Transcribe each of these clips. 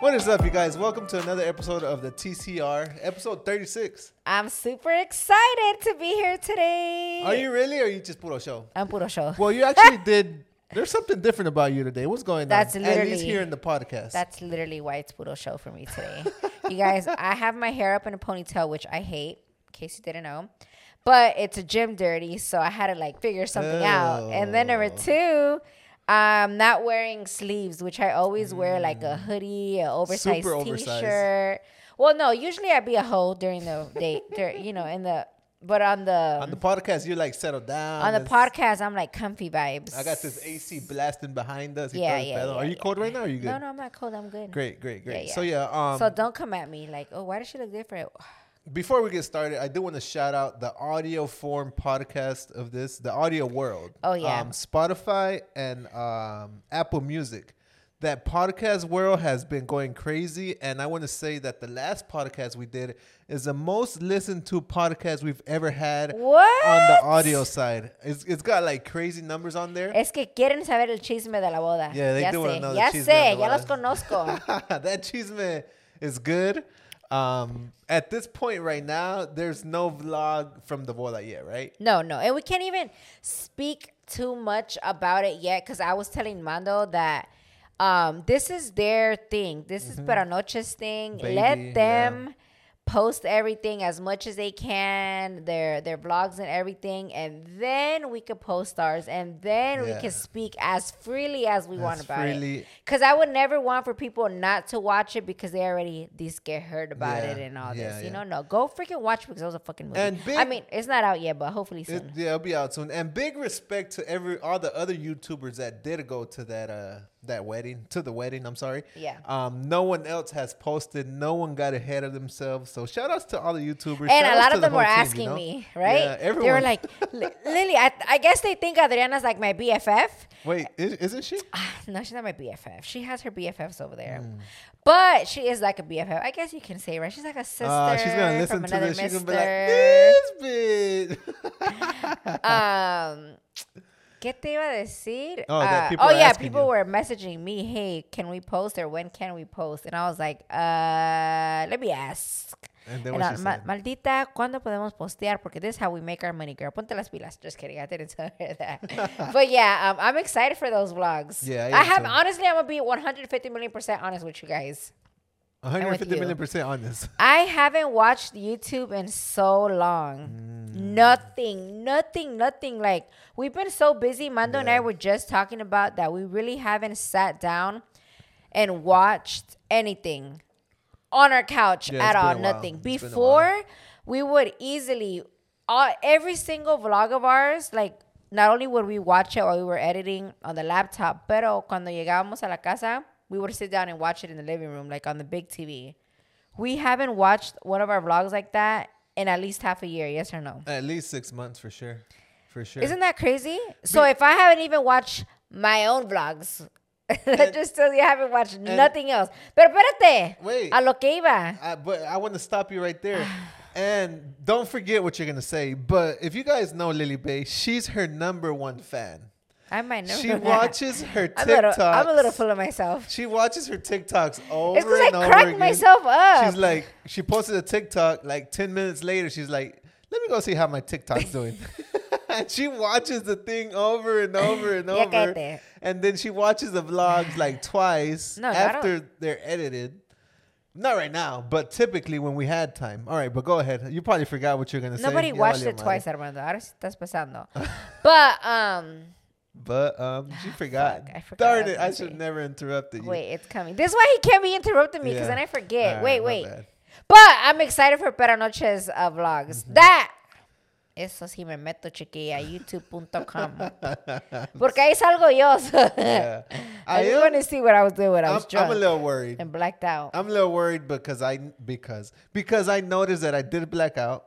What is up, you guys? Welcome to another episode of the TCR, episode 36. I'm super excited to be here today. Are you really, or are you just puro show? I'm puro show. Well, you actually did. There's something different about you today. What's going That's on? At least literally- here in the podcast. That's literally why it's puro show for me today. you guys, I have my hair up in a ponytail, which I hate, in case you didn't know. But it's a gym dirty, so I had to like figure something out. And then number Oh. two, I'm not wearing sleeves, which I always wear like a hoodie, an oversized Super oversized. t-shirt. Well, no, usually I'd be a hoe during the day, dur- you know, in the but on the on the podcast, you're like settled down. on the podcast, I'm like comfy vibes. I got this AC blasting behind us. Yeah, yeah, yeah, Are you yeah. cold right now? Are you good? No, no, I'm not cold. I'm good. Great, great, great. Yeah, So yeah. yeah, um, So don't come at me like, oh, why does she look different? Before we get started, I do want to shout out the audio form podcast of this, the audio world. Oh, yeah. um, Spotify and um, Apple Music. That podcast world has been going crazy, and I want to say that the last podcast we did is the most listened to podcast we've ever had What? on the audio side. It's, it's got like crazy numbers on there. Es que quieren saber el chisme de la boda. Yeah, they ya do sé, know the ya chisme sé, of the ya los conozco. that chisme is good. Um, at this point right now, there's no vlog from the boda yet, right? No, no, and we can't even speak too much about it yet because I was telling Mando that um this is their thing. This is Para Noches thing. Mm-hmm. Baby, Let them post everything as much as they can, their their vlogs and everything, and then we could post ours, and then we can speak as freely as we want As about it. Because I would never want for people not to watch it because they already these get heard about Yeah, it and all yeah, this. You yeah. know, no, go freaking watch because it was a fucking movie. And big, I mean, it's not out yet, but hopefully It, soon. yeah, it'll be out soon. And big respect to every all the other YouTubers that did go to that uh that wedding to the wedding. I'm sorry. Yeah. Um, no one else has posted. No one got ahead of themselves. So shout outs to all the YouTubers. and Shout a lot of the them were whole team, asking you know? me, right? Yeah, everyone. they were like, Lily, I, I guess they think Adriana's like my BFF. Wait, is, isn't she? no, she's not my BFF. She has her BFFs over there. Hmm. But she is like a BFF. I guess you can say, right? She's like a sister. Uh, she's gonna listen to this. She's gonna be like, this bitch. um, ¿Qué te iba a decir? Oh, Uh, people oh yeah, people you. were messaging me, hey, can we post or when can we post? And I was like, uh, let me ask. And then And what I- she ma- said? maldita, ¿cuándo podemos postear? Porque this is how we make our money, girl. Ponte las pilas. Just kidding. I didn't tell her that. but yeah, um, I'm excited for those vlogs. Yeah, I I, have, too. honestly, I'm going to be 150 million percent honest with you guys. 150 you. million percent on this. I haven't watched YouTube in so long. Nothing, nothing, nothing. Like we've been so busy. Mando and Yeah. I were just talking about that. We really haven't sat down and watched anything on our couch Yeah, at all. Nothing. It's Before we would easily, uh, every single vlog of ours, like not only would we watch it while we were editing on the laptop, pero cuando llegábamos a la casa, we would sit down and watch it in the living room, like on the big TV. We haven't watched one of our vlogs like that in at least half a year. Yes or no? At least six months for sure. For sure. Isn't that crazy? So if I haven't even watched my own vlogs, that just tells you I haven't watched nothing else. Pero espérate, Wait. a lo que iba. I, but I want to stop you right there. and don't forget what you're going to say. But if you guys know Lily Bae, she's her number one fan. I might know. She watches her I'm a, little, TikToks. I'm a little full of myself. She watches her TikToks over It's and I over crack again. myself up. She's like, she posted a TikTok like 10 minutes later. She's like, let me go see how my TikTok's doing. and she watches the thing over and over and over. And then she watches the vlogs like twice No, after they're edited. Not right now, but typically when we had time. All right, but go ahead. You probably forgot what you're gonna say. Nobody watched it twice, Armando. Ahora estás pasando. but um, But um, she forgot. Fuck, I forgot Darn I it! I should never interrupted you. wait, it's coming. This is why he can't be interrupting me because Yeah. then I forget. All wait, wait. bad. But I'm excited for Para Noches uh, vlogs. Mm-hmm. That. Eso sí me meto, chiquilla, youtube.com. Porque ahí salgo yo. Yeah. I, I just want to see what I was doing when I I'm, was drunk I'm a little worried. and blacked out. I'm a little worried because I because because I noticed that I did black out.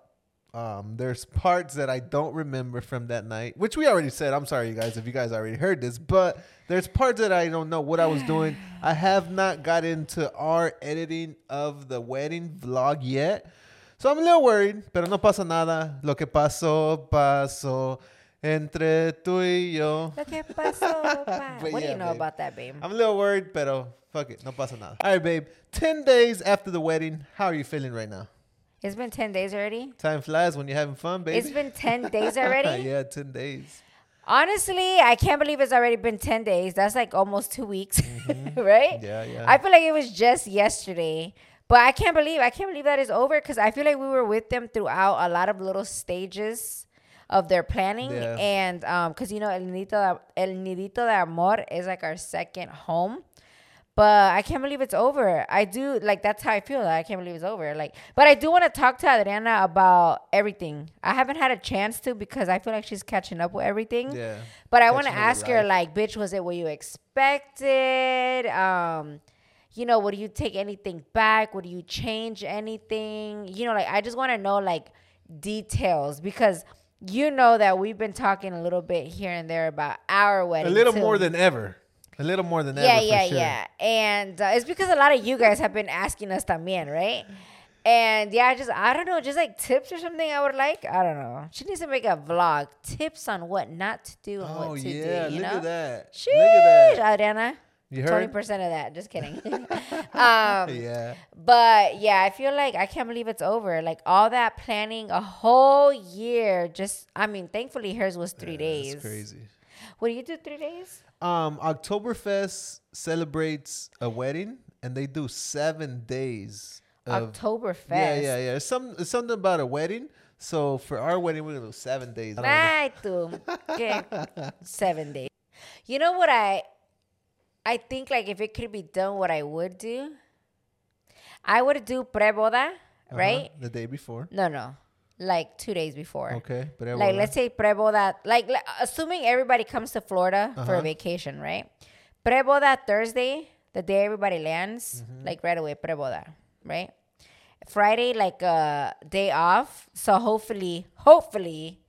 Um, there's parts that I don't remember from that night, which we already said. I'm sorry, you guys, if you guys already heard this, but there's parts that I don't know what I was doing. I have not got into our editing of the wedding vlog yet, so I'm a little worried. Pero no pasa nada. Lo que pasó, pasó. Entre tú y yo. Lo que pasó, pa- What do you know babe. about that, babe? I'm a little worried, pero fuck it. No pasa nada. All right, babe. 10 days after the wedding, how are you feeling right now? It's been 10 days already. Time flies when you're having fun, baby. It's been 10 days already. yeah, 10 days. Honestly, I can't believe it's already been 10 days. That's like almost two weeks, right? Yeah, yeah. I feel like it was just yesterday. But I can't believe I can't believe that is over because I feel like we were with them throughout a lot of little stages of their planning Yeah. and um because you know El Nidito El Nidito de Amor is like our second home. But I can't believe it's over. I do like that's how I feel. I can't believe it's over. Like, but I do want to talk to Adriana about everything. I haven't had a chance to because I feel like she's catching up with everything. yeah. But I want to Catching up with ask her, like, bitch, was it what you expected? Um, you know, would you take anything back? Would you change anything? You know, like, I just want to know, like, details because you know that we've been talking a little bit here and there about our wedding. A little too. more than ever. A little more than that. Yeah, ever. yeah, for sure. yeah. And uh, it's because a lot of you guys have been asking us también, right? And yeah, just I don't know, just like tips or something I would like. I don't know. She needs to make a vlog. Tips on what not to do and Oh, what to yeah. do. You Look know? at that. Sheesh, Look at that. Adriana. You Twenty heard? percent of that. Just kidding. um, Yeah. but yeah, I feel like I can't believe it's over. Like all that planning, a whole year. Just I mean, thankfully hers was three days. That's crazy. What do you do three days? Um, Oktoberfest celebrates a wedding, and they do seven days of Oktoberfest. Yeah, yeah, yeah. It's some it's something about a wedding. So for our wedding, we're gonna do seven days. I don't know. Ay, tú. ¿Qué? Seven days. You know what I I think like if it could be done what I would do? I would do pre-boda, Uh-huh, right? The day before. No, no. Like two days before. Okay. But Like let's say pre-boda, like assuming everybody comes to Florida for Uh-huh. a vacation, right? Pre-boda Thursday, the day everybody lands, Mm-hmm. like right away, pre-boda, right? Friday, like a day off. So hopefully, hopefully,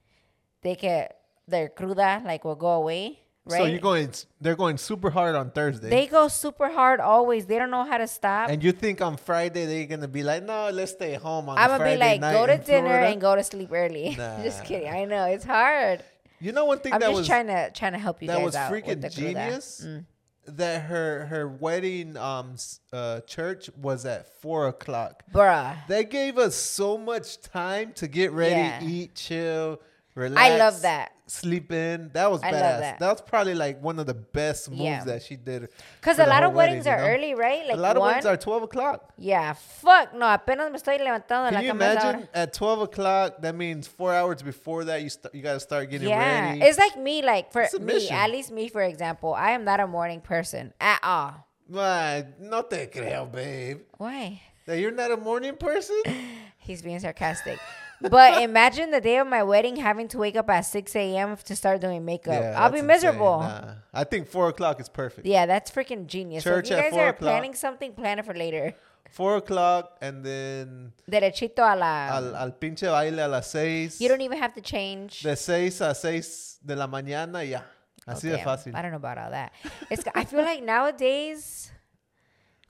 they can their cruda like will go away, right? So you're going. They're going super hard on Thursday. They go super hard always. They don't know how to stop. and you think on Friday they're gonna be like, no, let's stay home on. I'm gonna be like, go to dinner Florida." and go to sleep early. Nah. just kidding. I know it's hard. You know one thing I'm that just was trying to trying to help you that guys was freaking genius. Mm. That her her wedding um uh church was at four o'clock. Bruh. They gave us so much time to get ready, Yeah. eat, chill, relax. I love that. Sleep in. That was I badass. that. that. was probably like one of the best moves Yeah. that she did. Because a lot of weddings wedding, are you know? early, right? Like a lot one. of weddings are twelve o'clock. yeah, fuck no. Apenas me estoy levantando Can you cama a esa imagine at twelve o'clock? That means four hours before that you st- you got to start getting Yeah, ready. it's like me. Like for me, at least me, for example, I am not a morning person at all. Ay, no te creo, babe. Why? That you're not a morning person. He's being sarcastic. But imagine the day of my wedding having to wake up at 6 a.m. to start doing makeup. Yeah, I'll be miserable. Nah, I think four o'clock is perfect. Yeah, that's freaking genius. Church so if you at guys 4 are o'clock. planning something, plan it for later. Four o'clock and then Derechito a la. al, al pinche baile a las seis. you don't even have to change. de seis a seis de la mañana ya. Oh, Así Oh, de fácil. I don't know about all that. It's. I feel like nowadays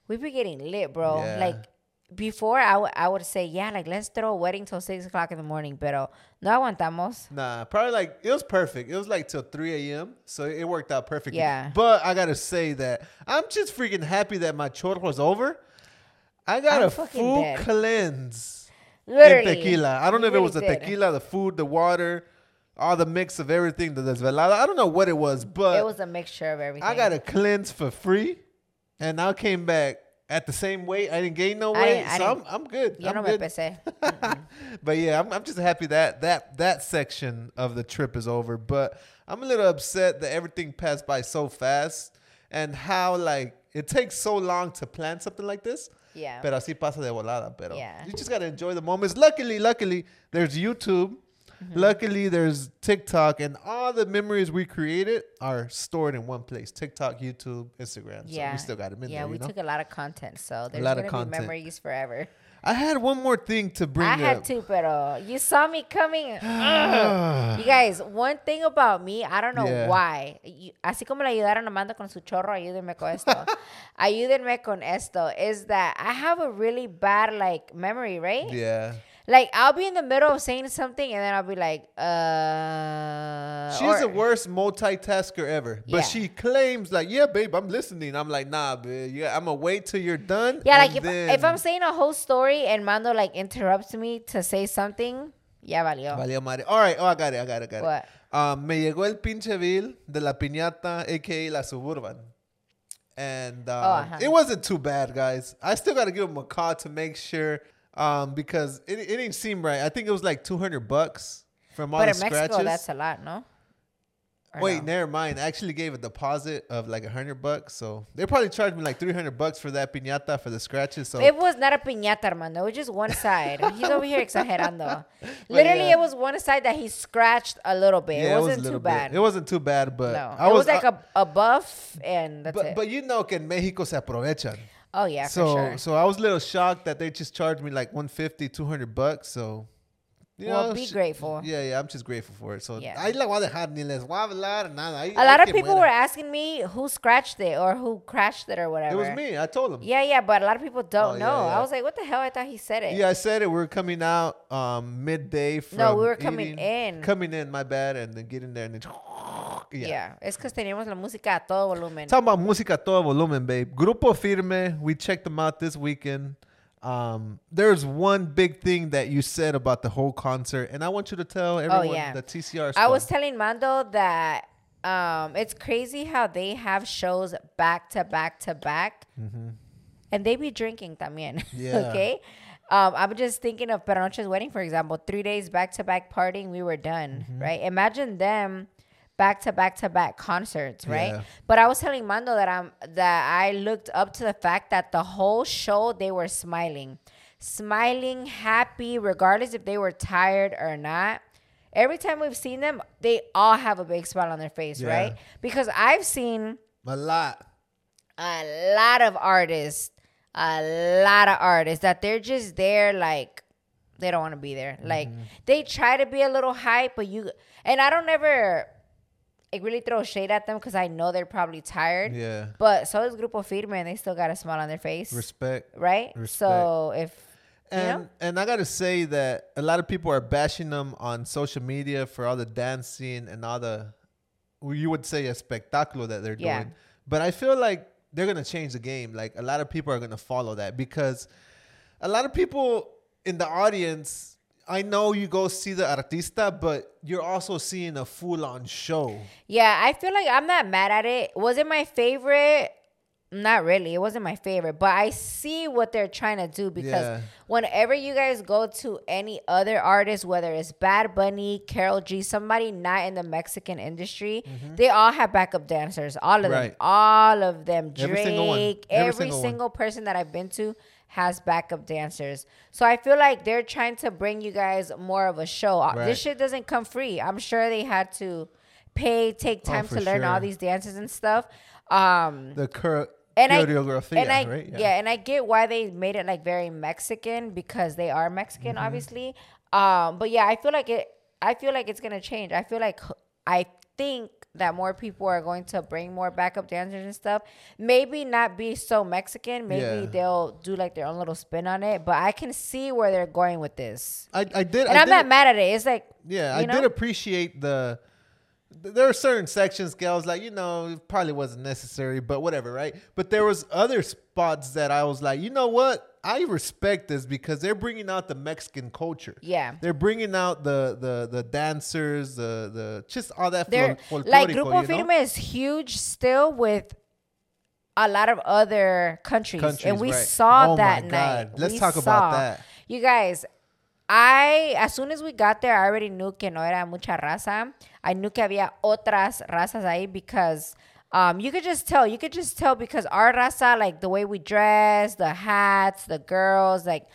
we be getting lit, bro. Yeah. Like before, I would I would say yeah, like let's throw a wedding till six o'clock in the morning, pero no aguantamos. Nah, probably like it was perfect. It was like till 3 a.m. So it worked out perfectly. Yeah. But I gotta say that I'm just freaking happy that my chore was over. I got I'm a full dead. cleanse in Literally, tequila. I don't know if it was the tequila, the food, the water, all the mix of everything, the desvelada. I don't know what it was, but It was a mixture of everything. I got a cleanse for free, and I came back at the same weight. I didn't gain no weight, I so I'm, I'm good. Yo I'm no me good. pesé. but yeah, I'm, I'm just happy that that that section of the trip is over. But I'm a little upset that everything passed by so fast, and how like it takes so long to plan something like this. Yeah. Pero así pasa de volada. Pero Yeah. you just gotta enjoy the moments. Luckily, luckily, there's YouTube. Mm-hmm. Luckily, there's TikTok, and all the memories we created are stored in one place: TikTok, YouTube, Instagram. So yeah. we still got them in yeah, there. we you know? took a lot of content, so there's a lot of gonna content. be memories forever. I had one more thing to bring I up. had two, pero you saw me coming. You guys, one thing about me, I don't know Yeah. why. You- así como le ayudaron a Amanda con su chorro, ayúdenme con esto. ayúdenme con esto. Is that I have a really bad like memory, right? yeah. Like I'll be in the middle of saying something and then I'll be like, uh. She's or- the worst multitasker ever. But Yeah. she claims like, yeah, babe, I'm listening. I'm like, nah, babe. Yeah, I'm gonna wait till you're done. Yeah, like if, then- if I'm saying a whole story and Mando like interrupts me to say something, yeah, valió. Valió madre. All right. Oh, I got it. I got it. I got What? it. Um, me llegó el pinche bill de la piñata, aka la suburban. And um, Oh, ajá. it wasn't too bad, guys. I still got to give him a call to make sure um, because it, it didn't seem right. I think it was like 200 bucks from all But the in Mexico, scratches. that's a lot, no? Or Wait, no? never mind. I actually gave a deposit of like a hundred bucks, so they probably charged me like three hundred bucks for that piñata for the scratches. So It was not a piñata, Armando. It was just one side. He's over here exagerando. Literally, yeah. it was one side that he scratched a little bit. yeah, it a wasn't little too bit. bad. It wasn't too bad, but no, I it was, like I- a, a buff, and that's but it. but you know, que en Mexico se aprovechan. Oh yeah, so for sure. so I was a little shocked that they just charged me like 150, 200 bucks. So you Well, know, be sh- grateful. Yeah, yeah, I'm just grateful for it. So Yeah. ahí la voy a dejar, ni les voy a hablar nada. Ahí- lot of people muera. were asking me who scratched it or who crashed it or whatever. It was me. I told them. Yeah, yeah, but a lot of people don't Oh, yeah, know. yeah. I was like, what the hell? I thought he said it. Yeah, I said it. We were coming out um, midday from No, we were coming eating. in. Coming in, my bad, and then getting there and then Yeah, yeah. es que teníamos la música a todo volumen. Talking about música a todo volumen, babe. Grupo Firme, we checked them out this weekend. Um, there's one big thing that you said about the whole concert, and I want you to tell everyone Oh, yeah. the TCR. Stuff. I was telling Mando that um, it's crazy how they have shows back to back to back, and they be drinking también. Mm-hmm. Yeah. okay. Um, I'm just thinking of Peranoche's wedding, for example. Three days back to back partying, we were done, Mm-hmm. right? Imagine them back to back to back concerts, right? Yeah. But I was telling Mando that I'm that I looked up to the fact that the whole show they were smiling, smiling, happy, regardless if they were tired or not. Every time we've seen them, they all have a big smile on their face, Yeah. right? Because I've seen a lot. a lot of artists, a lot of artists that they're just there like they don't want to be there. Like Mm-hmm. they try to be a little hype, but you and I don't ever like, really throw shade at them because I know they're probably tired. Yeah. But so is Grupo Firme, and they still got a smile on their face, Respect. right? respect. So if you And know, and I gotta say that a lot of people are bashing them on social media for all the dancing and all the well, you would say a spectacular that they're Yeah. doing. But I feel like they're gonna change the game. Like a lot of people are gonna follow that because a lot of people in the audience. I know you go see the artista, but you're also seeing a full on show. Yeah, I feel like I'm not mad at it. Was it my favorite? Not really. It wasn't my favorite, but I see what they're trying to do because Yeah. whenever you guys go to any other artist, whether it's Bad Bunny, Karol G, somebody not in the Mexican industry, they all have backup dancers. All of them. Mm-hmm. All of them. Every single every, Every single, single person that I've been to has backup dancers. So I feel like they're trying to bring you guys more of a show. Uh, Right. This shit doesn't come free. I'm sure they had to pay, take time Oh, to learn all these dances and stuff. Um, The cur- and I and I right? yeah. and I get why they made it like very Mexican because they are Mexican, Mm-hmm. obviously. Um, but yeah, I feel like it. I feel like it's gonna change. I feel like I think that more people are going to bring more backup dancers and stuff. Maybe not be so Mexican. Maybe Yeah. they'll do like their own little spin on it. But I can see where they're going with this, I, I did. and I I'm did not mad at it. It's like Yeah, I know? did appreciate the. There are certain sections, was like, you know, it probably wasn't necessary, but whatever, right? But there was other spots that I was like, you know what? I respect this because they're bringing out the Mexican culture. Yeah. they're bringing out the the the dancers, the the just all that. They're like Grupo you know? Firme is huge still with a lot of other countries, Countries, and we right. saw Oh that night. Let's We talk about that. You guys, I as soon as we got there, I already knew que no era mucha raza. I knew que había otras razas ahí because. Um, you could just tell. You could just tell because our raza, like the way we dress, the hats, the girls, like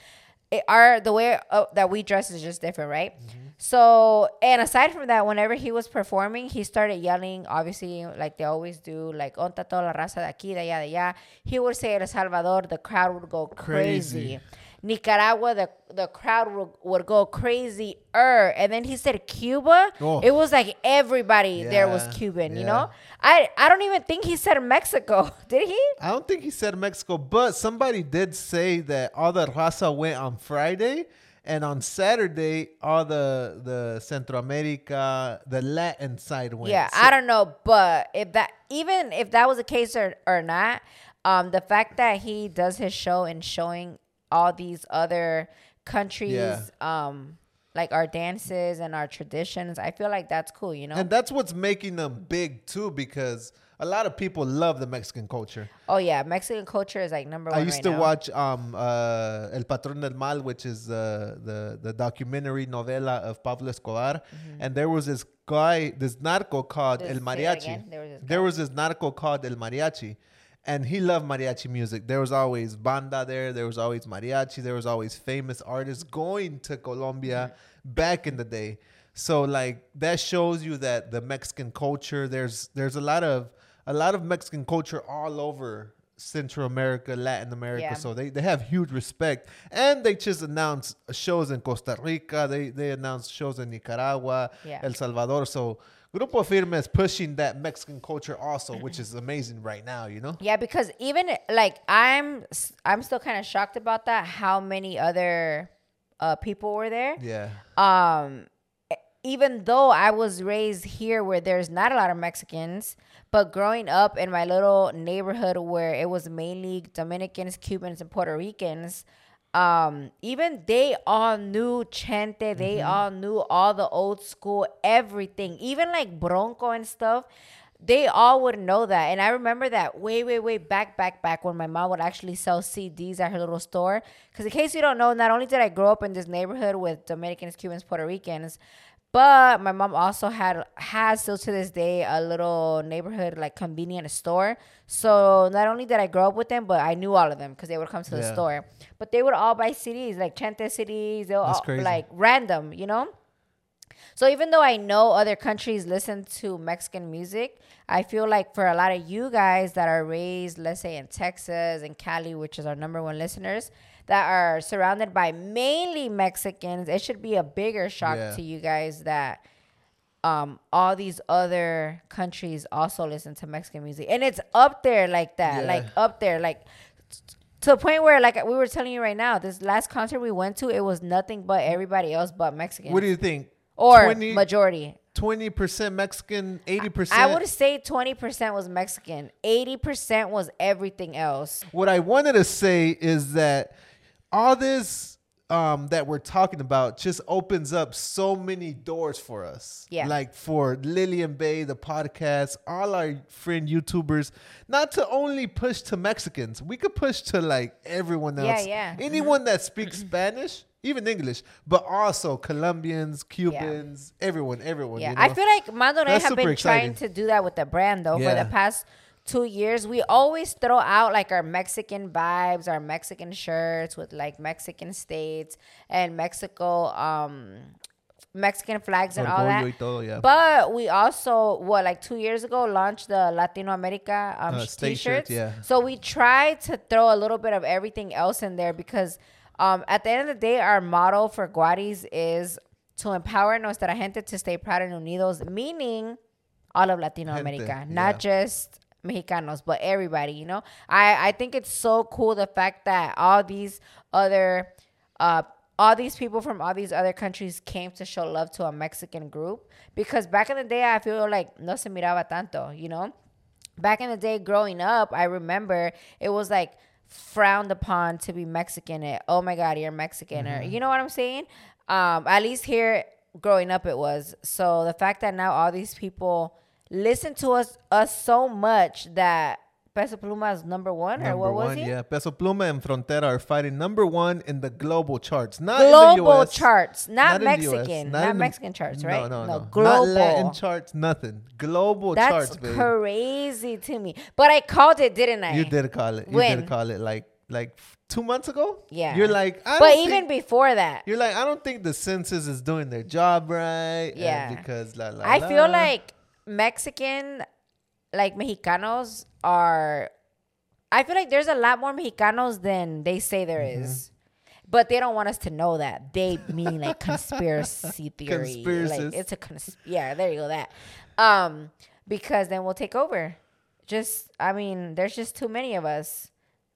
it, our the way uh, that we dress is just different, right? So, and aside from that, whenever he was performing, he started yelling, obviously, like they always do, like "Onta toda la raza de aquí, de allá, de allá." He would say El Salvador, the crowd would go crazy. Crazy. Nicaragua, the the crowd would, would go crazy. Er, and then he said Cuba. Oh. It was like everybody there was Yeah, Cuban. You know, I I don't even think he said Mexico. Did he? I don't think he said Mexico, but somebody did say that all the raza went on Friday, And on Saturday, all the the Centro America, the Latin side went. Yeah, So- I don't know, but if that even if that was the case or or not, um, the fact that he does his show and showing all these other countries, Yeah. um, like our dances and our traditions, I feel like that's cool. You know? and that's what's making them big too, because a lot of people love the Mexican culture. oh yeah, Mexican culture is like number one. I used right to now. watch um uh El Patrón del Mal, which is uh, the the documentary novela of Pablo Escobar, and there was this guy, this narco called El Mariachi. There was this There was this narco called El Mariachi, and he loved mariachi music. There was always banda there. There was always mariachi. There was always famous artists going to Colombia back in the day. So like that shows you that the Mexican culture. There's there's a lot of a lot of Mexican culture all over Central America, Latin America. Yeah. So they, they have huge respect. And they just announced shows in Costa Rica. They they announced shows in Nicaragua, Yeah. El Salvador. So Grupo Firme is pushing that Mexican culture also, which is amazing right now, you know? Yeah, because even like I'm, I'm still kind of shocked about that. How many other uh, people were there? Yeah. um even though I was raised here where there's not a lot of Mexicans, but growing up in my little neighborhood where it was mainly Dominicans, Cubans, and Puerto Ricans, um, even they all knew Chente, they all knew all the old school everything, even like Bronco and stuff. They all would know that. And I remember that way, way, way back, back, back when my mom would actually sell CDs at her little store. Because, in case you don't know, not only did I grow up in this neighborhood with Dominicans, Cubans, Puerto Ricans, but my mom also had has still to this day a little neighborhood like convenience store. So not only did I grow up with them, but I knew all of them because they would come to the Yeah. store. But they would all buy CDs like Chente CDs. They'll That's all, crazy. like random, you know. So even though I know other countries listen to Mexican music, I feel like for a lot of you guys that are raised, let's say in Texas and Cali, which is our number one listeners, that are surrounded by mainly Mexicans, it should be a bigger shock Yeah. to you guys that um all these other countries also listen to Mexican music. And it's up there like that. Yeah. Like up there like to the point where like we were telling you right now, this last concert we went to, it was nothing but everybody else but Mexicans What do you think? or 20, majority. 20% Mexican, 80%? I would say twenty percent was Mexican, eighty percent was everything else. what I wanted to say is that all this um, that we're talking about just opens up so many doors for us. Yeah. Like for Lily and Bae, the podcast, all our friend YouTubers, not to only push to Mexicans, we could push to like everyone else. yeah. yeah. Anyone that speaks Spanish, even English, but also Colombians, Cubans, everyone, everyone. Yeah, you know? I feel like Mando and I have been exciting. trying to do that with the brand though for the past two years. We always throw out like our Mexican vibes, our Mexican shirts with like Mexican states and Mexico, um, Mexican flags and all that. todo, yeah. But we also, what, like two years ago, launched the Latino America um, Uh, state shirts, t-shirts. yeah. So we try to throw a little bit of everything else in there because um, at the end of the day, our motto for Guariz is to empower nuestra gente to stay proud and unidos, meaning all of Latino Gente, America, not yeah. just Mexicanos, but everybody, you know? I, I think it's so cool the fact that all these other uh all these people from all these other countries came to show love to a Mexican group because back in the day I feel like no se miraba tanto, you know? Back in the day growing up, I remember it was like frowned upon to be Mexican. It, oh my god, you're Mexican or Mm-hmm. you know what I'm saying? Um at least here growing up it was. So the fact that now all these people listen to us us so much that Peso Pluma is number one or Number what was one, he? yeah. Peso Pluma and Frontera are fighting number one in the global charts, not in the Global charts, not, the US, Mexican, not, the- Mexican charts, right? No, no, no. global. Not Latin charts, nothing. Global That's charts, baby. crazy to me. But I called it, didn't I? You did call it. You When? did call it like like two months ago. Yeah. You're like, I But even think, before that, you're like, I don't think the census is doing their job right. and Yeah. because la la. I feel like Mexican, like Mexicanos are. I feel like there's a lot more Mexicanos than they say there Mm-hmm. is. But they don't want us to know that. They mean like conspiracy theory. Like it's a cons- yeah, there you go that. Um because then we'll take over. Just I mean, there's just too many of us.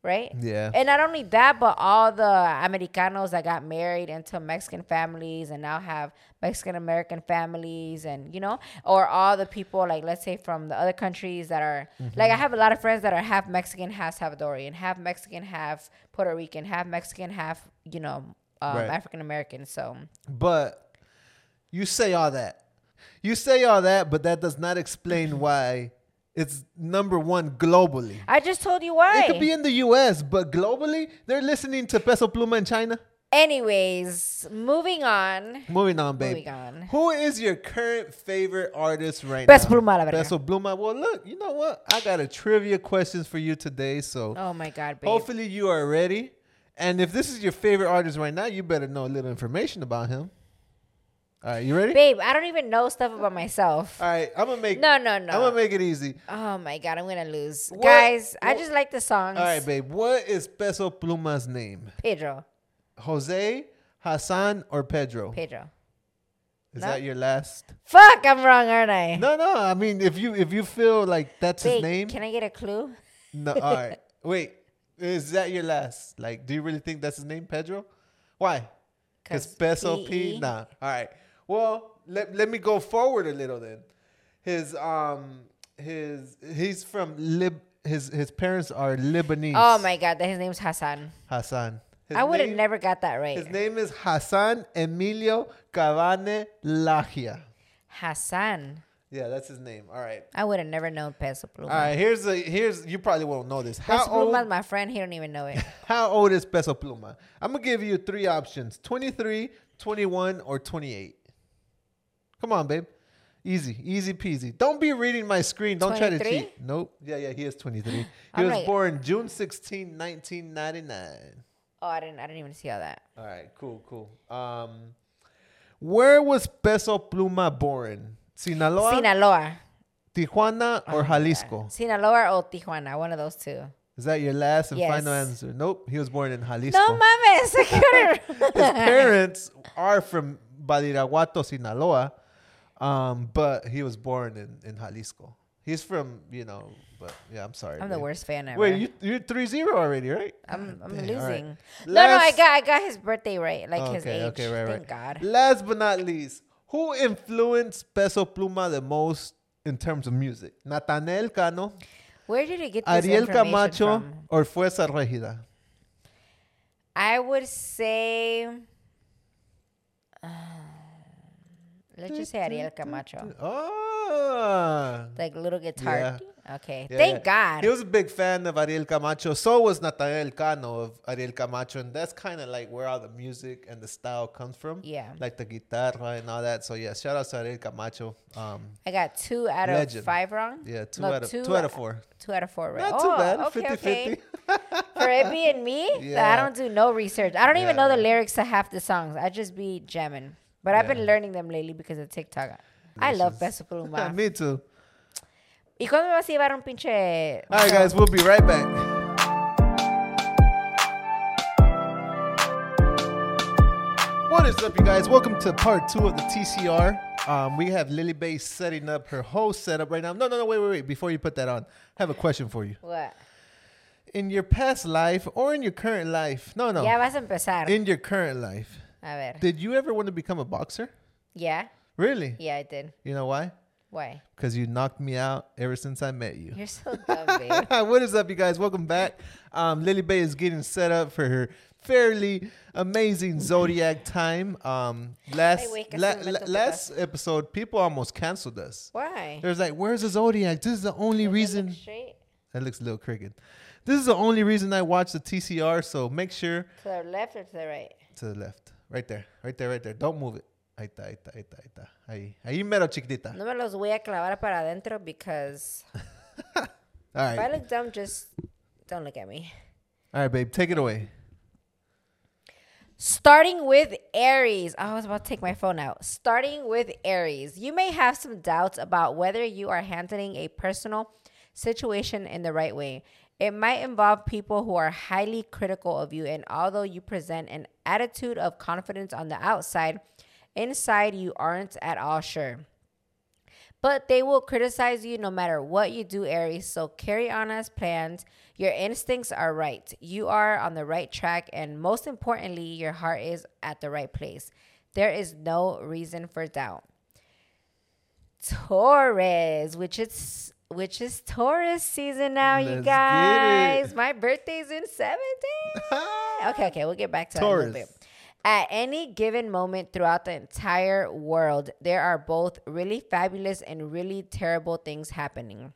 Right? Yeah. And not only that, but all the Americanos that got married into Mexican families and now have Mexican American families, and you know, or all the people like let's say from the other countries that are Mm-hmm. like I have a lot of friends that are half Mexican, half Salvadorian, half Mexican, half Puerto Rican, half Mexican, half you know um, Right. African American. So But you say all that. You say all that, but that does not explain why it's number one globally. I just told you why. It could be in the US, but globally, they're listening to Peso Pluma in China. Anyways, moving on. Moving on, babe. Moving on. Who is your current favorite artist right Peso now? Pluma, la verga. Peso Pluma. Well, look, you know what? I got a trivia questions for you today, so Oh my God, babe. hopefully you are ready. And if this is your favorite artist right now, you better know a little information about him. All right, you ready? Babe, I don't even know stuff about myself. All right, I'm gonna make. No, no, no. I'm gonna make it easy. Oh my god, I'm gonna lose. What- Guys, I what- just like the songs. All right, babe. What is Peso Pluma's name? Pedro. Jose, Hassan, or Pedro? Pedro. Is No. that your last? Fuck, I'm wrong, aren't I? No, no. I mean, if you if you feel like that's his name, can I get a clue? no. All right. Wait, is that your last? Like, do you really think that's his name, Pedro? Why? Because 'Cause Peso P. Nah. All right. Well, let let me go forward a little then. His um his he's from Lib. His his parents are Lebanese. Oh my god, that his name's Hassan. Hassan. His I would have never got that right. His name is Hassan Emilio Kabande Laija. Hassan. Yeah, that's his name. All right. I would have never known Peso Pluma. All right. Here's a here's you probably won't know this. How Peso old Pluma's my friend. He don't even know it. how old is Peso Pluma? I'm gonna give you three options: 23, 21, or 28. Come on, babe. Easy, easy peasy. Don't be reading my screen. Don't try to cheat. Nope. Yeah, yeah, he is 23. He was like- born June 16, 1999. Oh, I didn't. I didn't even see all that. All right, cool, cool. Um, where was Peso Pluma born? Sinaloa, Sinaloa. Tijuana, Oh or Jalisco? Sinaloa or Tijuana, one of those two. Is that your last and Yes. final answer? Nope. He was born in Jalisco. No mames. His parents are from Badiraguato, Sinaloa, um, but he was born in, in Jalisco. He's from, you know, but yeah, I'm sorry. I'm the worst fan ever. Wait, you, you're 3 0 already, right? I'm, I'm Dang, all right. losing. No, no, I got I got his birthday right, like his age. okay, right, Thank right. God. Last but not least, who influenced Peso Pluma the most in terms of music? Natanael Cano, Where did he get this Ariel Camacho, from? or Fuerza Regida? I would say. uh, let's just say Ariel Camacho, Oh. like little guitar. Yeah. Okay, Yeah, thank yeah. God. He was a big fan of Ariel Camacho. So was Natanael Cano of Ariel Camacho. And that's kind of like where all the music and the style comes from. Yeah. Like the guitarra and all that. So yeah, shout out to Ariel Camacho. Um, I got two out of Legend. five wrong. yeah, two, No, out of, two two, out of four. Two out of four right. Not too Oh, bad. Okay, 50 okay. 50. For it being me, that I don't do no research. I don't even know the lyrics to half the songs. I just be jamming. But I've been learning them lately because of TikTok. I love Peso Pluma. Me too. ¿Y cuándo me vas a llevar un pinche... All right, guys, we'll be right back. What is up, you guys? Welcome to part two of the TCR. Um, we have Lily Bae setting up her whole setup right now. No, no, no, wait, wait, wait. Before you put that on, I have a question for you. What? In your past life or in your current life, no, no, Ya vas a empezar. in your current life, a ver. did you ever want to become a boxer? yeah? Really? Yeah, I did. You know why? Why? Because you knocked me out ever since I met you. You're so dumb, babe. what is up, you guys? Welcome back. Um, Lily Bae is getting set up for her fairly amazing zodiac time. Um, last Ay, güey, casi la- la- last episode, people almost canceled us. Why? There's like, "Where's the zodiac? This is the only Does look reason." straight? That looks a little crooked. This is the only reason I watch the TCR. So make sure To the left or to the right? to the left, right there, right there, right there. Don't move it. Ahí está, ahí está, ahí está, ahí está. Ahí, ahí mero chiquitita. No me los voy a clavar para adentro because All if I look dumb, just don't look at me. all right, babe, take it away. Starting with Aries. Oh, I was about to take my phone out. Starting with Aries. You may have some doubts about whether you are handling a personal situation in the right way. It might involve people who are highly critical of you, and although you present an attitude of confidence on the outside, inside you aren't at all sure. But they will criticize you no matter what you do, Aries. So carry on as planned. Your instincts are right. You are on the right track. And most importantly, your heart is at the right place. There is no reason for doubt. Taurus, which is which is Taurus season now, you Let's get guys. My birthday's in seven days. okay, okay, we'll get back to that a Taurus. little bit. At any given moment throughout the entire world, there are both really fabulous and really terrible things happening.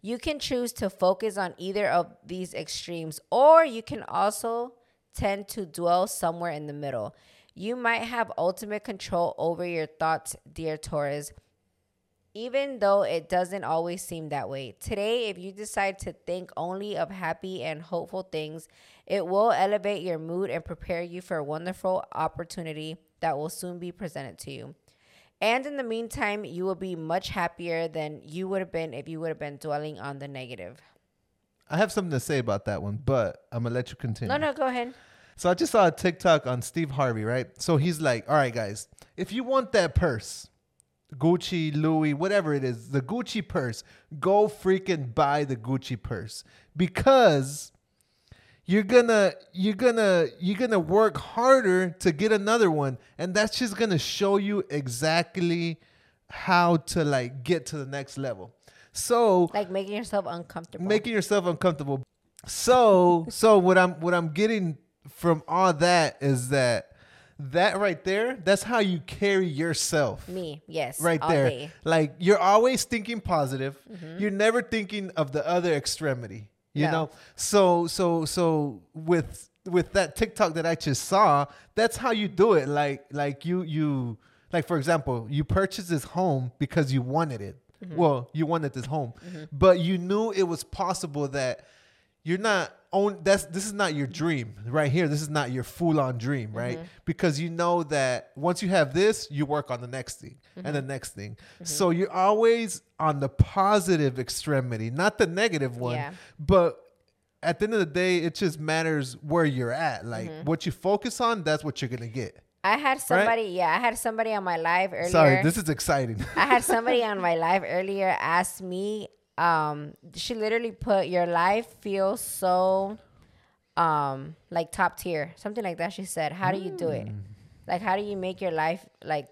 You can choose to focus on either of these extremes, or you can also tend to dwell somewhere in the middle. You might have ultimate control over your thoughts, dear Taurus, even though it doesn't always seem that way. Today, if you decide to think only of happy and hopeful things, it will elevate your mood and prepare you for a wonderful opportunity that will soon be presented to you. And in the meantime, you will be much happier than you would have been if you would have been dwelling on the negative. I have something to say about that one, but I'm gonna let you continue. No, no, go ahead. So I just saw a TikTok on Steve Harvey, right? So he's like, all right, guys, if you want that purse, Gucci, Louis, whatever it is, the Gucci purse, go freaking buy the Gucci purse because you're gonna you're gonna you're gonna work harder to get another one and that's just gonna show you exactly how to like get to the next level so Like making yourself uncomfortable. making yourself uncomfortable. So, so what I'm what I'm getting from all that is that that right there, that's how you carry yourself. Me, yes. Right there. day. Mm-hmm. Like you're always thinking positive. You're never thinking of the other extremity. You No. know? So so so with with that TikTok that I just saw, that's how you do it. Like like you you like for example, you purchased this home because you wanted it. Mm-hmm. Well, you wanted this home, but you knew it was possible that you're not own that's this is not your dream right here. This is not your full-on dream right? Mm-hmm. Because you know that once you have this you work on the next thing and the mm-hmm. next thing. Mm-hmm. So you're always on the positive extremity not the negative one Yeah. but at the end of the day it just matters where you're at. Like what you focus on that's what you're gonna get. I had somebody, yeah, I had somebody on my live earlier. sorry this is exciting. I had somebody on my live earlier ask me, um, she literally put your life feels so um like top tier. Something like that. She said, How do you do it? Like how do you make your life like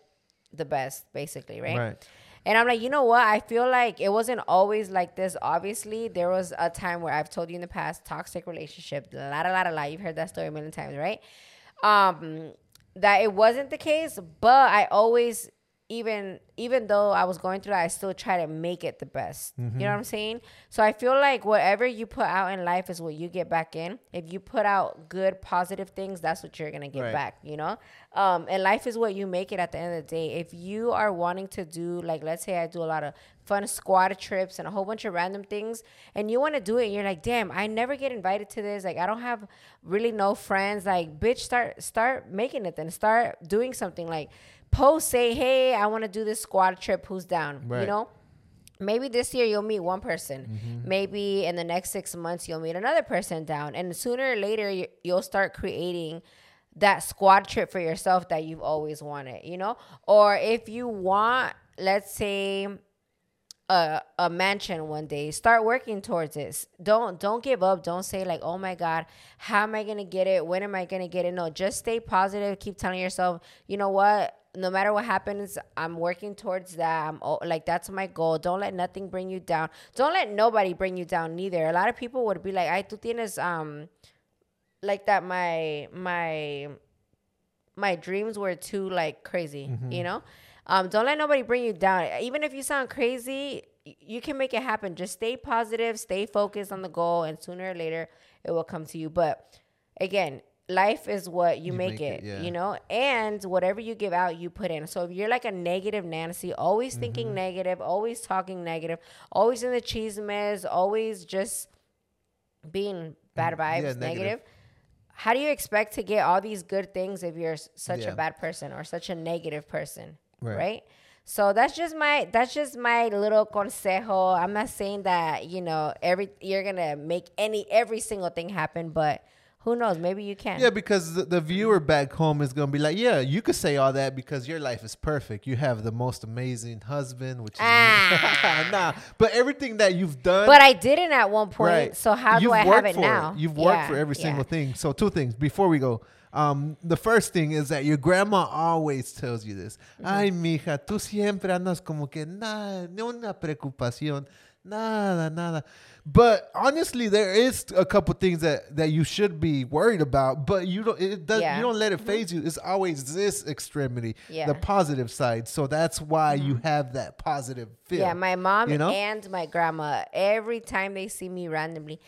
the best, basically, right? right And I'm like, you know what? I feel like it wasn't always like this. Obviously, there was a time where I've told you in the past, toxic relationship, la la la la la. You've heard that story a million times, right? Um, that it wasn't the case, but I always, even even though I was going through that, I still try to make it the best. You know mm-hmm. what I'm saying? So I feel like whatever you put out in life is what you get back in. If you put out good, positive things, that's what you're gonna get Right. back. You know, um, and life is what you make it at the end of the day. If you are wanting to do like, let's say I do a lot of fun squad trips and a whole bunch of random things, and you want to do it, and you're like, damn, I never get invited to this. Like, I don't have really no friends. Like, bitch, start start making it then. Start doing something like post, say, hey, I want to do this squad trip. Who's down? You know. Maybe this year you'll meet one person. Mm-hmm. Maybe in the next six months you'll meet another person down. And sooner or later you'll start creating that squad trip for yourself that you've always wanted, you know? Or if you want, let's say, a, a mansion one day start working towards this. don't don't give up. Don't say like oh my god how am i gonna get it? When am i gonna get it? No just stay positive. Keep telling yourself you know what? No matter what happens i'm working towards that. I'm like that's my goal. Don't let nothing bring you down. Don't let nobody bring you down neither. A lot of people would be like "I tú tienes um like that my my my dreams were too like crazy, you know? Um, don't let nobody bring you down. Even if you sound crazy, you can make it happen. Just stay positive, stay focused on the goal, and sooner or later it will come to you. But again, life is what you, You make, make it, it, yeah. you know? And whatever you give out, you put in. So if you're like a negative Nancy, always Mm-hmm. thinking negative, always talking negative, always in the chismes, always just being bad vibes, Mm, yeah, negative. negative. How do you expect to get all these good things if you're such Yeah. a bad person or such a negative person, Right. right. So that's just my that's just my little consejo. I'm not saying that you know every you're gonna make any every single thing happen, but Who knows? Maybe you can. Yeah, because the, the viewer back home is gonna be like, yeah, you could say all that because your life is perfect. You have the most amazing husband, which is Ah. nah. But everything that you've done, But I didn't at one point. right? So how do You've I have it now? You've worked Yeah, for every yeah. single thing. So two things before we go. Um, the first thing is that your grandma always tells you this. Mm-hmm. Ay, mija, tú siempre andas como que nada, ni una preocupación, nada, nada. But honestly, there is a couple things that, that you should be worried about, but you don't. It does. Yeah. Mm-hmm. You don't let it phase you. It's always this extremity, Yeah. the positive side. So that's why you have that positive feel. Yeah, my mom you know? and my grandma, every time they see me randomly,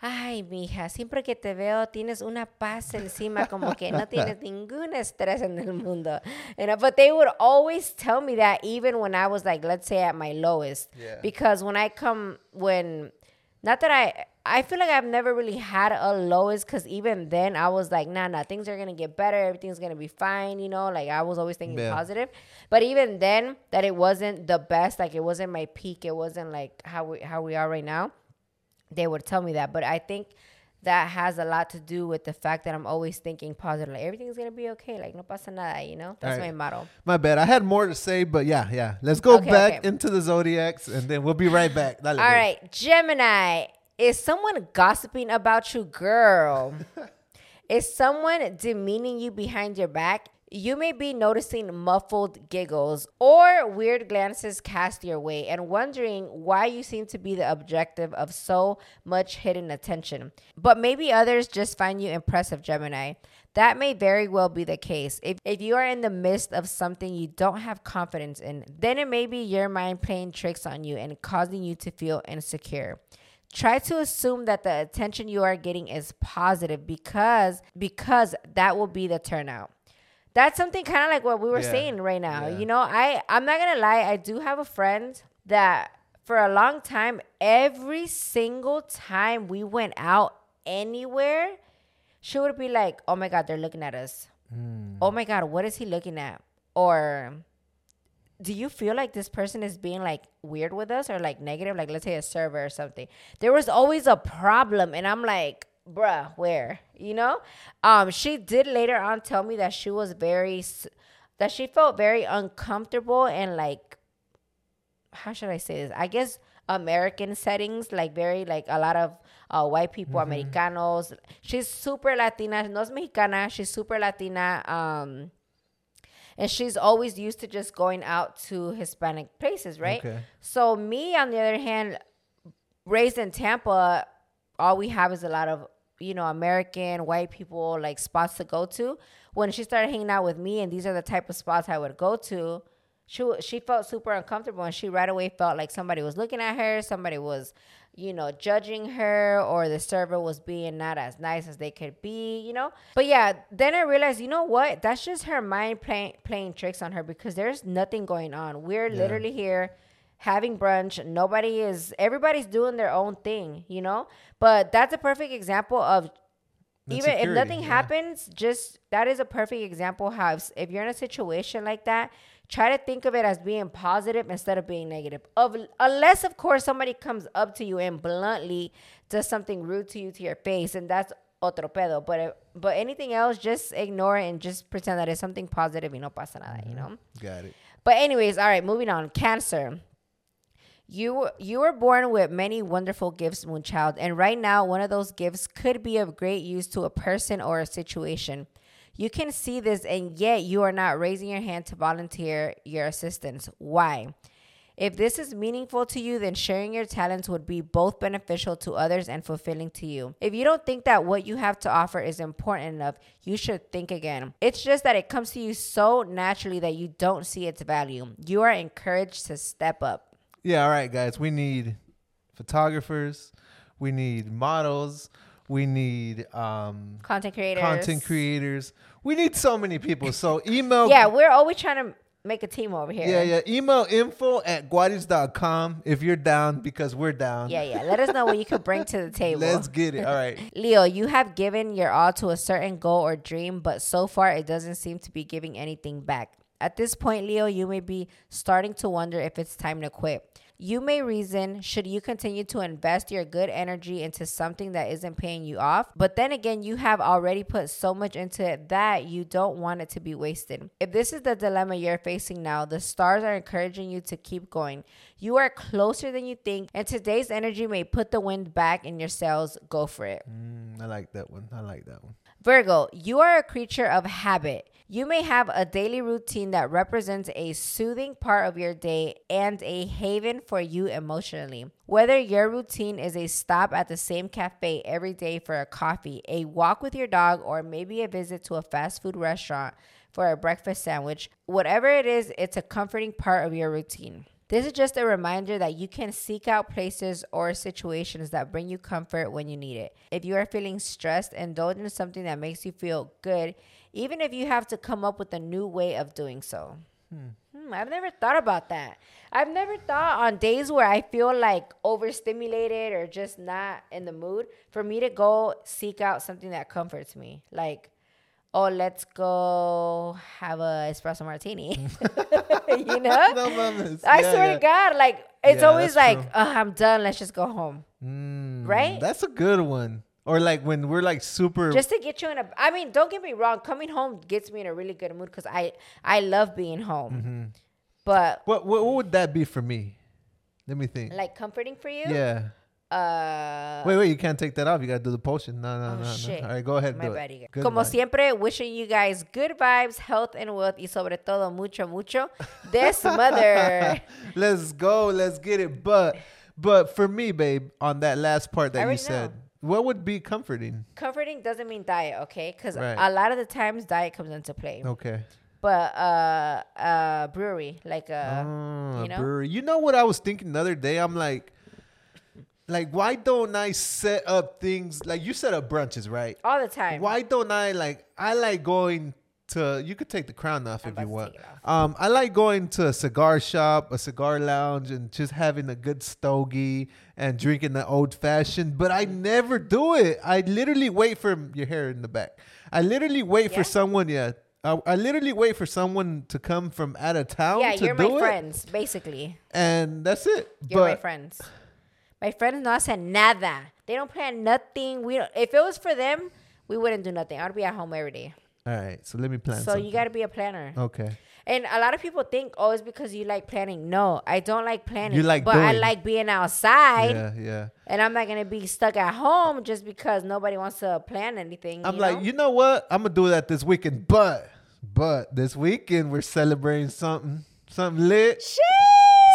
ay, mija, siempre que te veo tienes una paz encima, como que no tienes ningún estrés en el mundo. You uh, know, but they would always tell me that even when I was like, let's say at my lowest. Yeah. Because when I come, when, not that I, I feel like I've never really had a lowest because even then I was like, nah, nah, things are going to get better. Everything's going to be fine. You know, like I was always thinking Yeah. positive. But even then, that it wasn't the best. Like it wasn't my peak. It wasn't like how we, how we are right now. They would tell me that. But I think that has a lot to do with the fact that I'm always thinking positive. Like everything's going to be okay. Like no pasa nada, you know? That's Right. my motto. My bad. I had more to say, but yeah, yeah. Let's go Okay, back okay. into the zodiacs, and then we'll be right back. All right, Gemini. Is someone gossiping about you, girl? Is someone demeaning you behind your back? You may be noticing muffled giggles or weird glances cast your way and wondering why you seem to be the objective of so much hidden attention. But maybe others just find you impressive, Gemini. That may very well be the case. If, if you are in the midst of something you don't have confidence in, then it may be your mind playing tricks on you and causing you to feel insecure. Try to assume that the attention you are getting is positive because because that will be the turnout. That's something kind of like what we were Yeah. saying right now. Yeah. You know, I I'm not going to lie, I do have a friend that for a long time every single time we went out anywhere, she would be like, "Oh my god, they're looking at us." Hmm. Oh my god, what is he looking at? Or do you feel like this person is being like weird with us or like negative like let's say a server or something there was always a problem and i'm like bruh where you know? Um she did later on tell me that she was very that she felt very uncomfortable and like how should i say this? I guess american settings like very like a lot of uh, white people americanos. She's super latina. No es mexicana. She's super latina um and she's always used to just going out to Hispanic places, right? Okay. So me, on the other hand, raised in Tampa, all we have is a lot of you know American white people like spots to go to. When she started hanging out with me, and these are the type of spots I would go to, she she felt super uncomfortable, and she right away felt like somebody was looking at her, somebody was, you know, judging her, or the server was being not as nice as they could be, you know. But yeah, then I realized, you know what? That's just her mind playing playing tricks on her because there's nothing going on. We're literally here having brunch. Nobody is. Everybody's doing their own thing, you know. But that's a perfect example of even if nothing yeah. happens, just that is a perfect example how if, if you're in a situation like that, try to think of it as being positive instead of being negative. Of unless of course somebody comes up to you and bluntly does something rude to you to your face, and that's otro pedo. But if- but anything else, just ignore it and just pretend that it's something positive. Y no pasa nada, you mm-hmm. know. Got it. But anyways, all right, moving on. Cancer. You you were born with many wonderful gifts, Moonchild, and right now one of those gifts could be of great use to a person or a situation. You can see this, and yet you are not raising your hand to volunteer your assistance. Why? If this is meaningful to you, then sharing your talents would be both beneficial to others and fulfilling to you. If you don't think that what you have to offer is important enough, you should think again. It's just that it comes to you so naturally that you don't see its value. You are encouraged to step up. Yeah, all right, guys. We need photographers. We need models. We need um, Content creators. content creators. We need so many people. So email. Yeah, we're always trying to make a team over here. Yeah, yeah. Email info at guariz.com if you're down because we're down. Yeah, yeah. Let us know what you could bring to the table. Let's get it. All right. Leo, you have given your all to a certain goal or dream, but so far it doesn't seem to be giving anything back. At this point, Leo, you may be starting to wonder if it's time to quit. You may reason, should you continue to invest your good energy into something that isn't paying you off? But then again, you have already put so much into it that you don't want it to be wasted. If this is the dilemma you're facing now, the stars are encouraging you to keep going. You are closer than you think, and today's energy may put the wind back in your sails. Go for it. Mm, I like that one. I like that one. Virgo, you are a creature of habit. You may have a daily routine that represents a soothing part of your day and a haven for you emotionally. Whether your routine is a stop at the same cafe every day for a coffee, a walk with your dog, or maybe a visit to a fast food restaurant for a breakfast sandwich, whatever it is, it's a comforting part of your routine. This is just a reminder that you can seek out places or situations that bring you comfort when you need it. If you are feeling stressed, indulge in something that makes you feel good, even if you have to come up with a new way of doing so. Hmm, I've never thought about that. I've never thought on days where I feel like overstimulated or just not in the mood for me to go seek out something that comforts me. Like, oh, let's go have a espresso martini. you know? No mames. I Yeah, swear yeah. to God, like it's Yeah, always like, oh, I'm done. Let's just go home, Mm, Right? That's a good one. Or like when we're like super. just to get you in a. I mean, don't get me wrong. Coming home gets me in a really good mood because I I love being home. Mm-hmm. But what, what what would that be for me? Let me think. like comforting for you. yeah. Uh. Wait, wait. You can't take that off. You gotta do the potion. No, no, Oh, no, no. All right, go ahead. My do bad, it. you guys. Como night. siempre, wishing you guys good vibes, health and wealth, y sobre todo mucho, mucho this mother. let's go. Let's get it. But but for me, babe, on that last part that you said, know. what would be comforting? Comforting doesn't mean diet, okay? Because Right. a lot of the times diet comes into play. Okay. But uh, uh, brewery, like uh, Oh, you know? brewery. You know what I was thinking the other day? I'm like, like, why don't I set up things like you set up brunches, right? all the time. Why don't I like? I like going to. You could take the crown off I'm if you want. Um, I like going to a cigar shop, a cigar lounge, and just having a good stogie and drinking the old fashioned. But I never do it. I literally wait for your hair in the back. I literally wait Yeah? for someone. Yeah. I, I literally wait for someone to come from out of town Yeah, to you're do my it, friends, basically. and that's it. You're my friends. My friends no hacen nada. They don't plan nothing. We don't, if it was for them, we wouldn't do nothing. I'd be at home every day. all right, so let me plan. so something. you got to be a planner. okay. And a lot of people think, oh, it's because you like planning. No, I don't like planning. You like but I like being outside. Yeah, yeah. And I'm not gonna be stuck at home just because nobody wants to plan anything. I'm you like, know? you know what? I'm gonna do that this weekend, but but this weekend we're celebrating something, something lit,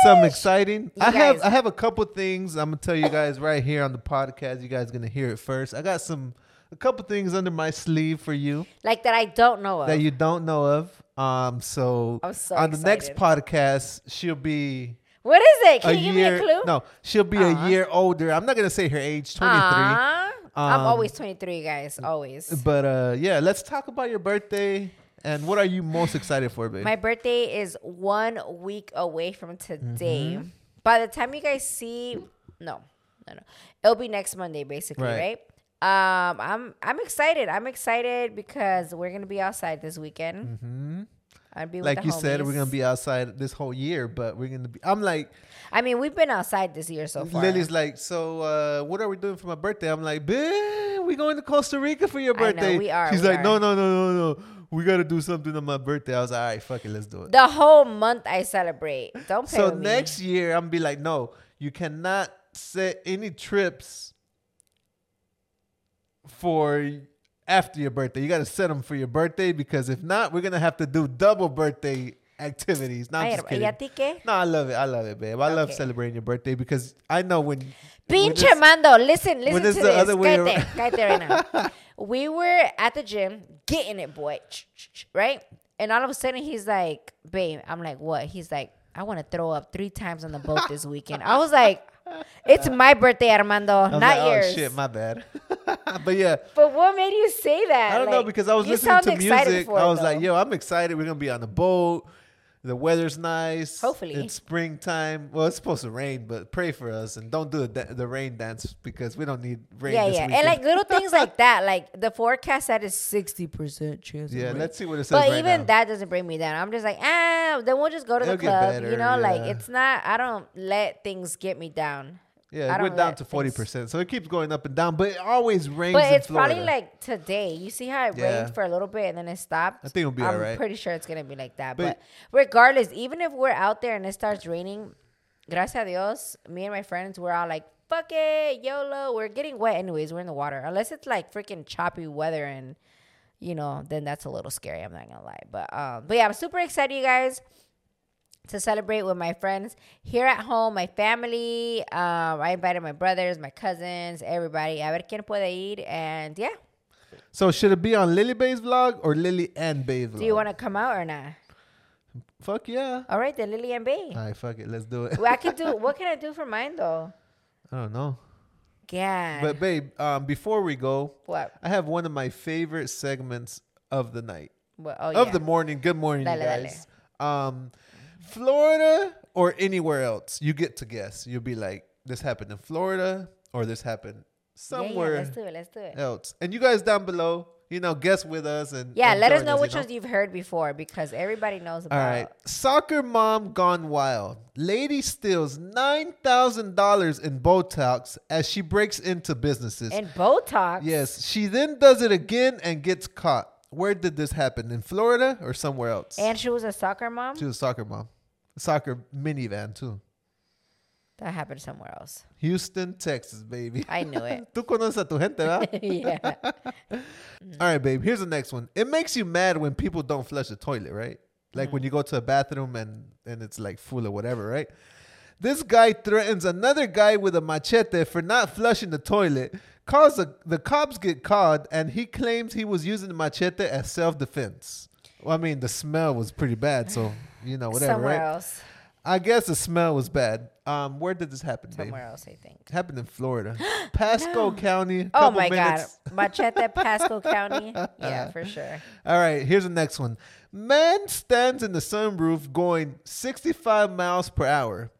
something exciting. You I have I have a couple things I'm gonna tell you guys right here on the podcast. You guys gonna hear it first. I got some a couple things under my sleeve for you like that I don't know of. that you don't know of. Um, so, so on the next podcast, she'll be what is it? Can you give year. me a clue? No, she'll be Aw. a year older. I'm not gonna say her age, 23. Aw. I'm Um, always 23, guys. Always. But uh, yeah, let's talk about your birthday and what are you most excited for, babe? My birthday is one week away from today. Mm-hmm. By the time you guys see, no, no, no, it'll be next Monday, basically, Right. right? Um, I'm I'm excited. I'm excited because we're gonna be outside this weekend. hmm I'll be Like you said, we're gonna be outside this whole year, but we're gonna be. I'm like, I mean, we've been outside this year so far. Lily's like, so uh, what are we doing for my birthday? I'm like, babe, we going to Costa Rica for your I know, birthday. we are, She's we like, are. no, no, no, no, no. We gotta do something on my birthday. I was like, all right, fuck it, let's do it. the whole month I celebrate. Don't play So with me. next year, I'm gonna be like, no, you cannot set any trips for after your birthday. You got to set them for your birthday because if not, we're gonna have to do double birthday activities. Not Ay, just ¿y kidding. a ti qué? No, I love it. I love it, babe. I love celebrating your birthday because I know when. when Pinche it's- Mando, listen, listen when to it's this. the other way Cállate, cállate right now. We were at the gym getting it, boy, right? And all of a sudden he's like, babe, I'm like, what? He's like, I want to throw up three times on the boat this weekend. I was like, it's my birthday, Armando, not like, oh, yours. Oh shit, my bad. but yeah, But what made you say that? I don't know because I was listening to music. I was like, yo, I'm excited. We're gonna be on the boat. The weather's nice. Hopefully. it's springtime. Well, it's supposed to rain, but pray for us and don't do the, the rain dance because we don't need rain. yeah, yeah, and like little things like that. Like the forecast said is sixty percent chance. of yeah, let's see what it says But right even now. that doesn't bring me down. I'm just like, ah, then we'll just go to It'll the club. better, you know, like it's not. I don't let things get me down. Yeah, it went down to forty percent, so it keeps going up and down. But it always rains. But it's probably like today. You see how it Yeah. rained for a little bit and then it stopped. I think it'll be all right. I'm pretty sure it's gonna be like that. But- But, regardless, even if we're out there and it starts raining, gracias a Dios, me and my friends we're all like, "Fuck it, YOLO." We're getting wet anyways. We're in the water, unless it's like freaking choppy weather and you know, then that's a little scary. I'm not gonna lie, but um, but yeah, I'm super excited, you guys to celebrate with my friends here at home, my family. Um, I invited my brothers, my cousins, everybody. A ver quién puede ir. And yeah, So should it be on Lily Bae's vlog or Lily and Bae's vlog? do you want to come out or not? Fuck yeah. All right, then Lily and Bae. All right, fuck it. Let's do it. Well, I can do. What can I do for mine though? I don't know. Yeah. But babe, um, before we go, what? I have one of my favorite segments of the night. what? Oh of yeah. the morning. Good morning, Dale, you dale. guys. Um, Florida or anywhere else, you get to guess. You'll be like, this happened in Florida or this happened Yeah, yeah, somewhere let's do it. Let's do it. else. And you guys down below, you know, guess with us and Yeah, and let us know you which know? ones you've heard before because everybody knows All about. right. Soccer mom gone wild. Lady steals $9,000 in Botox as she breaks into businesses. And Botox. yes. She then does it again and gets caught. Where did this happen? In Florida or somewhere else? And she was a soccer mom. she was a soccer mom. A Soccer minivan, too. That happened somewhere else. Houston, Texas, baby. I knew it. Tú conoces a tu gente, ¿verdad? yeah. All right, babe. Here's the next one. It makes you mad when people don't flush the toilet, right? Like mm. when you go to a bathroom and and it's like full or whatever, right? This guy threatens another guy with a machete for not flushing the toilet. Cause the, the cops get caught, and he claims he was using the machete as self defense. Well, I mean, the smell was pretty bad, so you know whatever, somewhere right? else. I guess the smell was bad. Um, where did this happen, babe? Somewhere else, I think. Happened in Florida, Pasco County. Oh my minutes. God. Machete, Pasco County. Yeah, for sure. All right, here's the next one. Man stands in the sunroof going 65 miles per hour.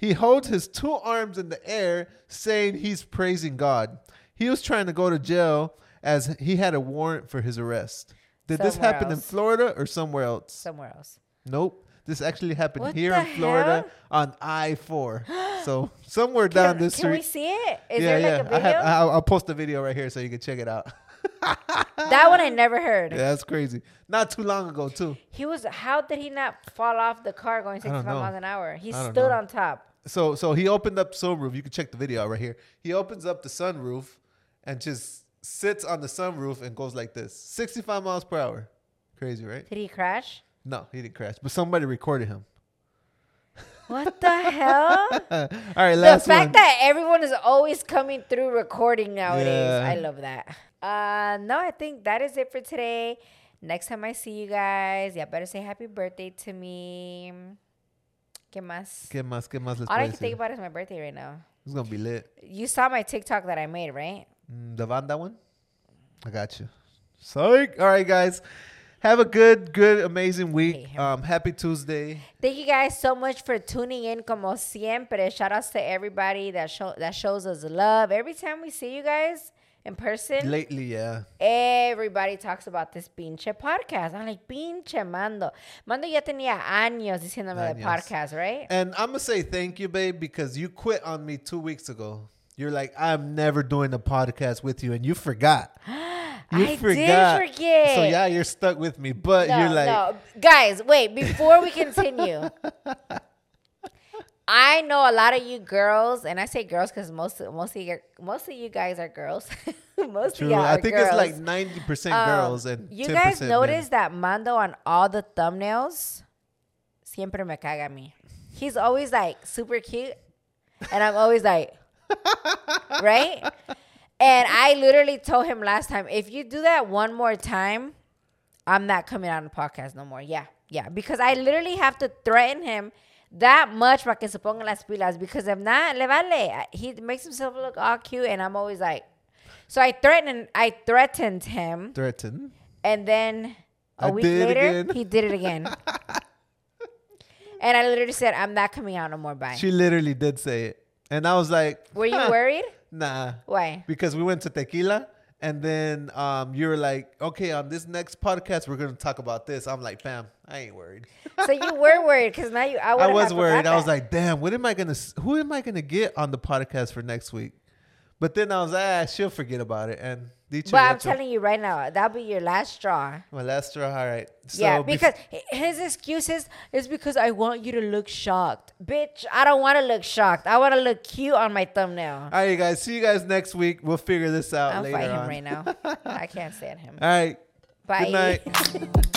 He holds his two arms in the air, saying he's praising God. He was trying to go to jail as he had a warrant for his arrest. Did this Somewhere happen in. Florida or somewhere else? Somewhere else. Nope. This actually happened What here in Florida hell? on I 4. So somewhere down can, this can we see it? Is yeah, there yeah. like a video? I have, I'll, I'll post the video right here so you can check it out. that one I never heard. Yeah, that's crazy. Not too long ago, too. He was. How did he not fall off the car going don't 65 miles an hour? He stood know. on top. So so he opened up sunroof. You can check the video out right here. He opens up the sunroof and just sits on the sunroof and goes like this, 65 miles per hour. Crazy, right? Did he crash? No, he didn't crash, but somebody recorded him. What the hell? All right, last the fact one. that everyone is always coming through recording nowadays, Yeah. I love that. Uh, no, I think that is it for today. Next time I see you guys, yeah, better say happy birthday to me. ¿Qué más? ¿Qué más? ¿Qué más les All I can think about is my birthday right now. It's gonna be lit. You saw my TikTok that I made, right? Mm, the banda one. I got you. Psych. All right, guys. Have a good, good, amazing week. Um, happy Tuesday. Thank you guys so much for tuning in, como siempre. Shout outs to everybody that show that shows us love. Every time we see you guys in person, Lately, yeah. everybody talks about this pinche podcast. I'm like, pinche Mando. Mando ya tenía años diciéndome de Años. podcast, right? And I'm gonna say thank you, babe, because you quit on me two weeks ago. You're like, I'm never doing a podcast with you, and you forgot. You I did forget. So yeah, you're stuck with me, but No, you're like, no. Guys, wait, before we continue. I know a lot of you girls, and I say girls because most most of you most of you guys are girls. most true. of y'all I think girls. it's like 90 percent Um, girls and you 10% guys men. notice that Mando on all the thumbnails siempre me caga mí. He's always like super cute, and I'm always like, right? And I literally told him last time, if you do that one more time, I'm not coming on the podcast no more. Yeah, yeah, because I literally have to threaten him that much para que se ponga las pilas. Because if not, le vale. He makes himself look all cute, and I'm always like, so I threatened, I threatened him, Threaten. and then a I week later, he did it again. and I literally said, "I'm not coming out no more." Bye. She literally did say it, and I was like, Were you "Huh, worried? Nah, Why? because we went to tequila. And then um, you're like, okay, on this next podcast, we're gonna talk about this. I'm like, fam, I ain't worried. So you were worried because now you. I, I was worried. I was like, damn, what am I gonna? Who am I gonna get on the podcast for next week? But then I was like, ah, she'll forget about it. And But I'm telling you right now, that'll be your last straw. my last straw. All right. So yeah, bef- because his excuses is because I want you to look shocked. Bitch, I don't want to look shocked. I want to look cute on my thumbnail. all right, guys. See you guys next week. We'll figure this out I'm later fighting on. him right now. I can't stand him. All right. Bye. Good night.